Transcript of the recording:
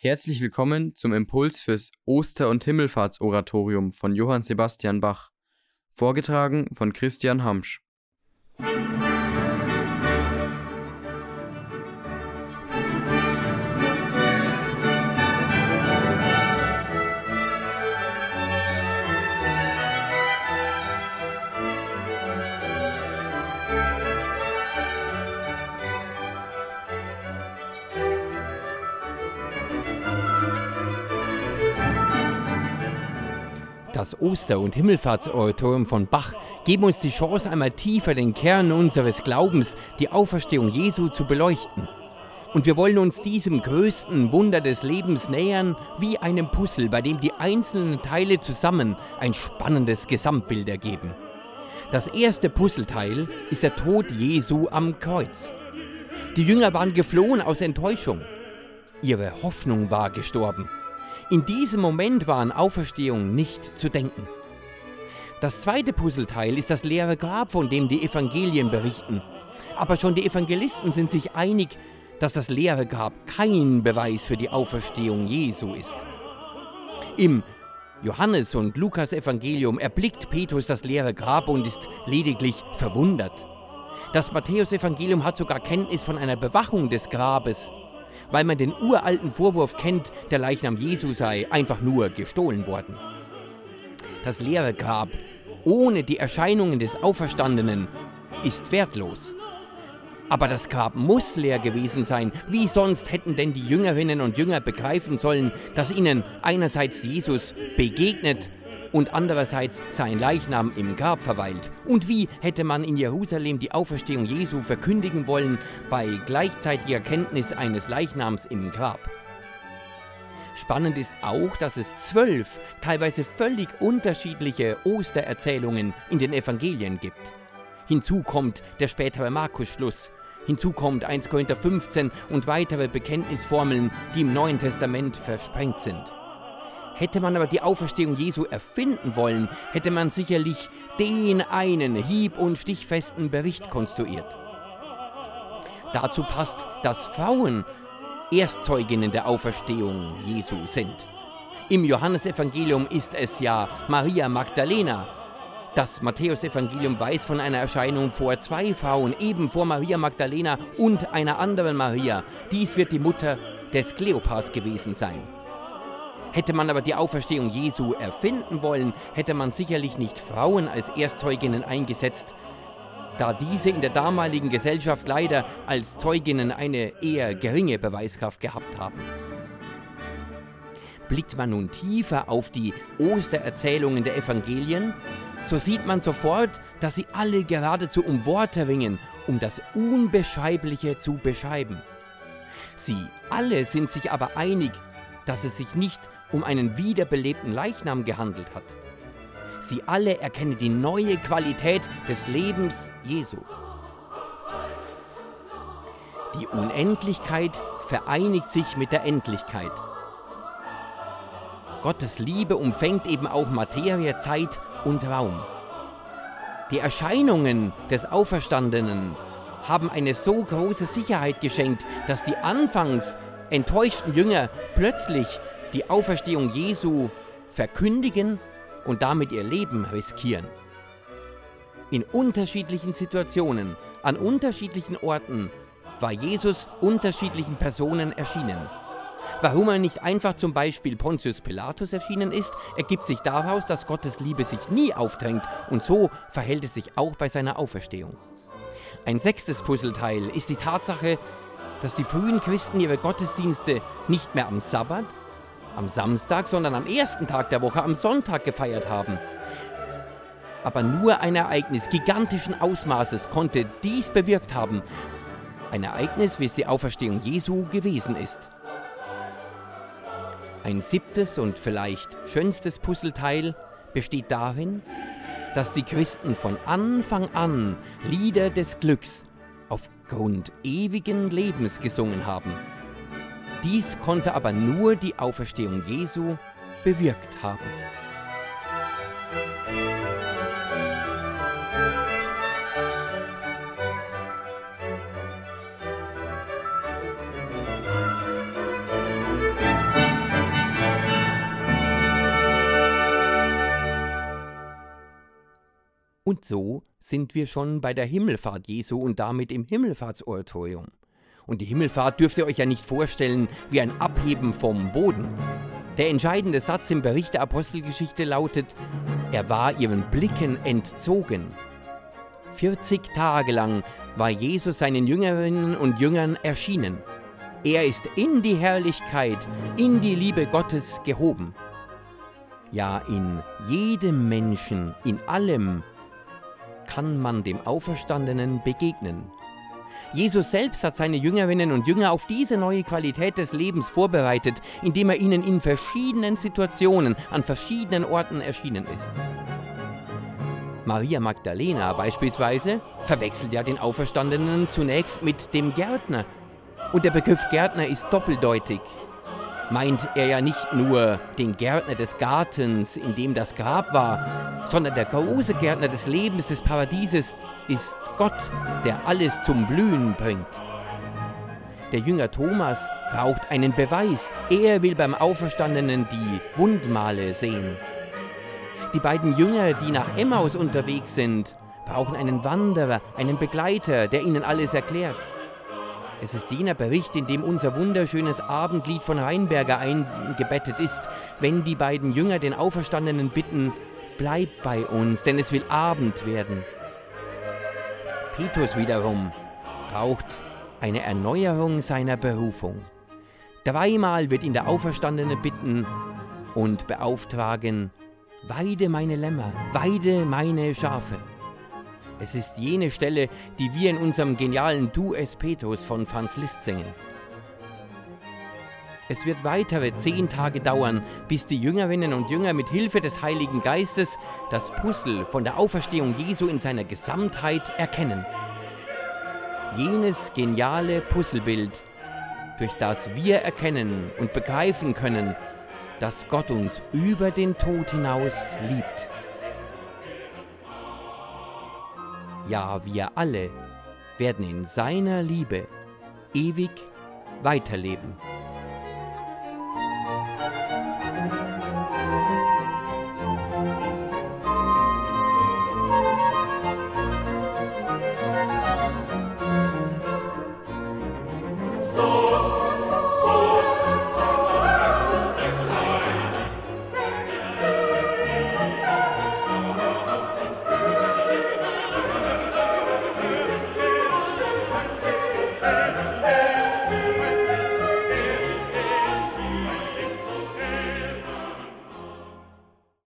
Herzlich willkommen zum Impuls fürs Oster- und Himmelfahrtsoratorium von Johann Sebastian Bach, vorgetragen von Christian Hamsch. Das Oster- und Himmelfahrtsoratorium von Bach geben uns die Chance, einmal tiefer den Kern unseres Glaubens, die Auferstehung Jesu, zu beleuchten. Und wir wollen uns diesem größten Wunder des Lebens nähern, wie einem Puzzle, bei dem die einzelnen Teile zusammen ein spannendes Gesamtbild ergeben. Das erste Puzzleteil ist der Tod Jesu am Kreuz. Die Jünger waren geflohen aus Enttäuschung. Ihre Hoffnung war gestorben. In diesem Moment war an Auferstehung nicht zu denken. Das zweite Puzzleteil ist das leere Grab, von dem die Evangelien berichten. Aber schon die Evangelisten sind sich einig, dass das leere Grab kein Beweis für die Auferstehung Jesu ist. Im Johannes- und Lukas-Evangelium erblickt Petrus das leere Grab und ist lediglich verwundert. Das Matthäus-Evangelium hat sogar Kenntnis von einer Bewachung des Grabes weil man den uralten Vorwurf kennt, der Leichnam Jesu sei einfach nur gestohlen worden. Das leere Grab ohne die Erscheinungen des Auferstandenen ist wertlos. Aber das Grab muss leer gewesen sein. Wie sonst hätten denn die Jüngerinnen und Jünger begreifen sollen, dass ihnen einerseits Jesus begegnet und andererseits sein Leichnam im Grab verweilt. Und wie hätte man in Jerusalem die Auferstehung Jesu verkündigen wollen bei gleichzeitiger Kenntnis eines Leichnams im Grab? Spannend ist auch, dass es zwölf, teilweise völlig unterschiedliche Ostererzählungen in den Evangelien gibt. Hinzu kommt der spätere Markus-Schluss. Hinzu kommt 1 Korinther 15 und weitere Bekenntnisformeln, die im Neuen Testament versprengt sind. Hätte man aber die Auferstehung Jesu erfinden wollen, hätte man sicherlich den einen hieb- und stichfesten Bericht konstruiert. Dazu passt, dass Frauen Erstzeuginnen der Auferstehung Jesu sind. Im Johannesevangelium ist es ja Maria Magdalena. Das Matthäusevangelium weiß von einer Erscheinung vor zwei Frauen, eben vor Maria Magdalena und einer anderen Maria. Dies wird die Mutter des Kleopas gewesen sein. Hätte man aber die Auferstehung Jesu erfinden wollen, hätte man sicherlich nicht Frauen als Erstzeuginnen eingesetzt, da diese in der damaligen Gesellschaft leider als Zeuginnen eine eher geringe Beweiskraft gehabt haben. Blickt man nun tiefer auf die Ostererzählungen der Evangelien, so sieht man sofort, dass sie alle geradezu um Worte ringen, um das Unbeschreibliche zu beschreiben. Sie alle sind sich aber einig, dass es sich nicht um einen wiederbelebten Leichnam gehandelt hat. Sie alle erkennen die neue Qualität des Lebens Jesu. Die Unendlichkeit vereinigt sich mit der Endlichkeit. Gottes Liebe umfängt eben auch Materie, Zeit und Raum. Die Erscheinungen des Auferstandenen haben eine so große Sicherheit geschenkt, dass die anfangs enttäuschten Jünger plötzlich die Auferstehung Jesu verkündigen und damit ihr Leben riskieren. In unterschiedlichen Situationen, an unterschiedlichen Orten war Jesus unterschiedlichen Personen erschienen. Warum er nicht einfach zum Beispiel Pontius Pilatus erschienen ist, ergibt sich daraus, dass Gottes Liebe sich nie aufdrängt und so verhält es sich auch bei seiner Auferstehung. Ein sechstes Puzzleteil ist die Tatsache, dass die frühen Christen ihre Gottesdienste nicht mehr am Sabbat, am Samstag, sondern am ersten Tag der Woche, am Sonntag gefeiert haben. Aber nur ein Ereignis gigantischen Ausmaßes konnte dies bewirkt haben. Ein Ereignis, wie es die Auferstehung Jesu gewesen ist. Ein siebtes und vielleicht schönstes Puzzleteil besteht darin, dass die Christen von Anfang an Lieder des Glücks aufgrund ewigen Lebens gesungen haben. Dies konnte aber nur die Auferstehung Jesu bewirkt haben. Und so sind wir schon bei der Himmelfahrt Jesu und damit im Himmelfahrtsoratorium. Und die Himmelfahrt dürft ihr euch ja nicht vorstellen wie ein Abheben vom Boden. Der entscheidende Satz im Bericht der Apostelgeschichte lautet, er war ihren Blicken entzogen. 40 Tage lang war Jesus seinen Jüngerinnen und Jüngern erschienen. Er ist in die Herrlichkeit, in die Liebe Gottes gehoben. Ja, in jedem Menschen, in allem kann man dem Auferstandenen begegnen. Jesus selbst hat seine Jüngerinnen und Jünger auf diese neue Qualität des Lebens vorbereitet, indem er ihnen in verschiedenen Situationen an verschiedenen Orten erschienen ist. Maria Magdalena beispielsweise verwechselt ja den Auferstandenen zunächst mit dem Gärtner. Und der Begriff Gärtner ist doppeldeutig. Meint er ja nicht nur den Gärtner des Gartens, in dem das Grab war, sondern der große Gärtner des Lebens, des Paradieses ist Gott, der alles zum Blühen bringt. Der Jünger Thomas braucht einen Beweis. Er will beim Auferstandenen die Wundmale sehen. Die beiden Jünger, die nach Emmaus unterwegs sind, brauchen einen Wanderer, einen Begleiter, der ihnen alles erklärt. Es ist jener Bericht, in dem unser wunderschönes Abendlied von Rheinberger eingebettet ist, wenn die beiden Jünger den Auferstandenen bitten, bleib bei uns, denn es will Abend werden. Petrus wiederum braucht eine Erneuerung seiner Berufung. Dreimal wird ihn der Auferstandene bitten und beauftragen, Weide meine Lämmer, weide meine Schafe. Es ist jene Stelle, die wir in unserem genialen Du es Petrus von Franz Liszt singen. Es wird weitere zehn Tage dauern, bis die Jüngerinnen und Jünger mit Hilfe des Heiligen Geistes das Puzzle von der Auferstehung Jesu in seiner Gesamtheit erkennen. Jenes geniale Puzzlebild, durch das wir erkennen und begreifen können, dass Gott uns über den Tod hinaus liebt. Ja, wir alle werden in seiner Liebe ewig weiterleben.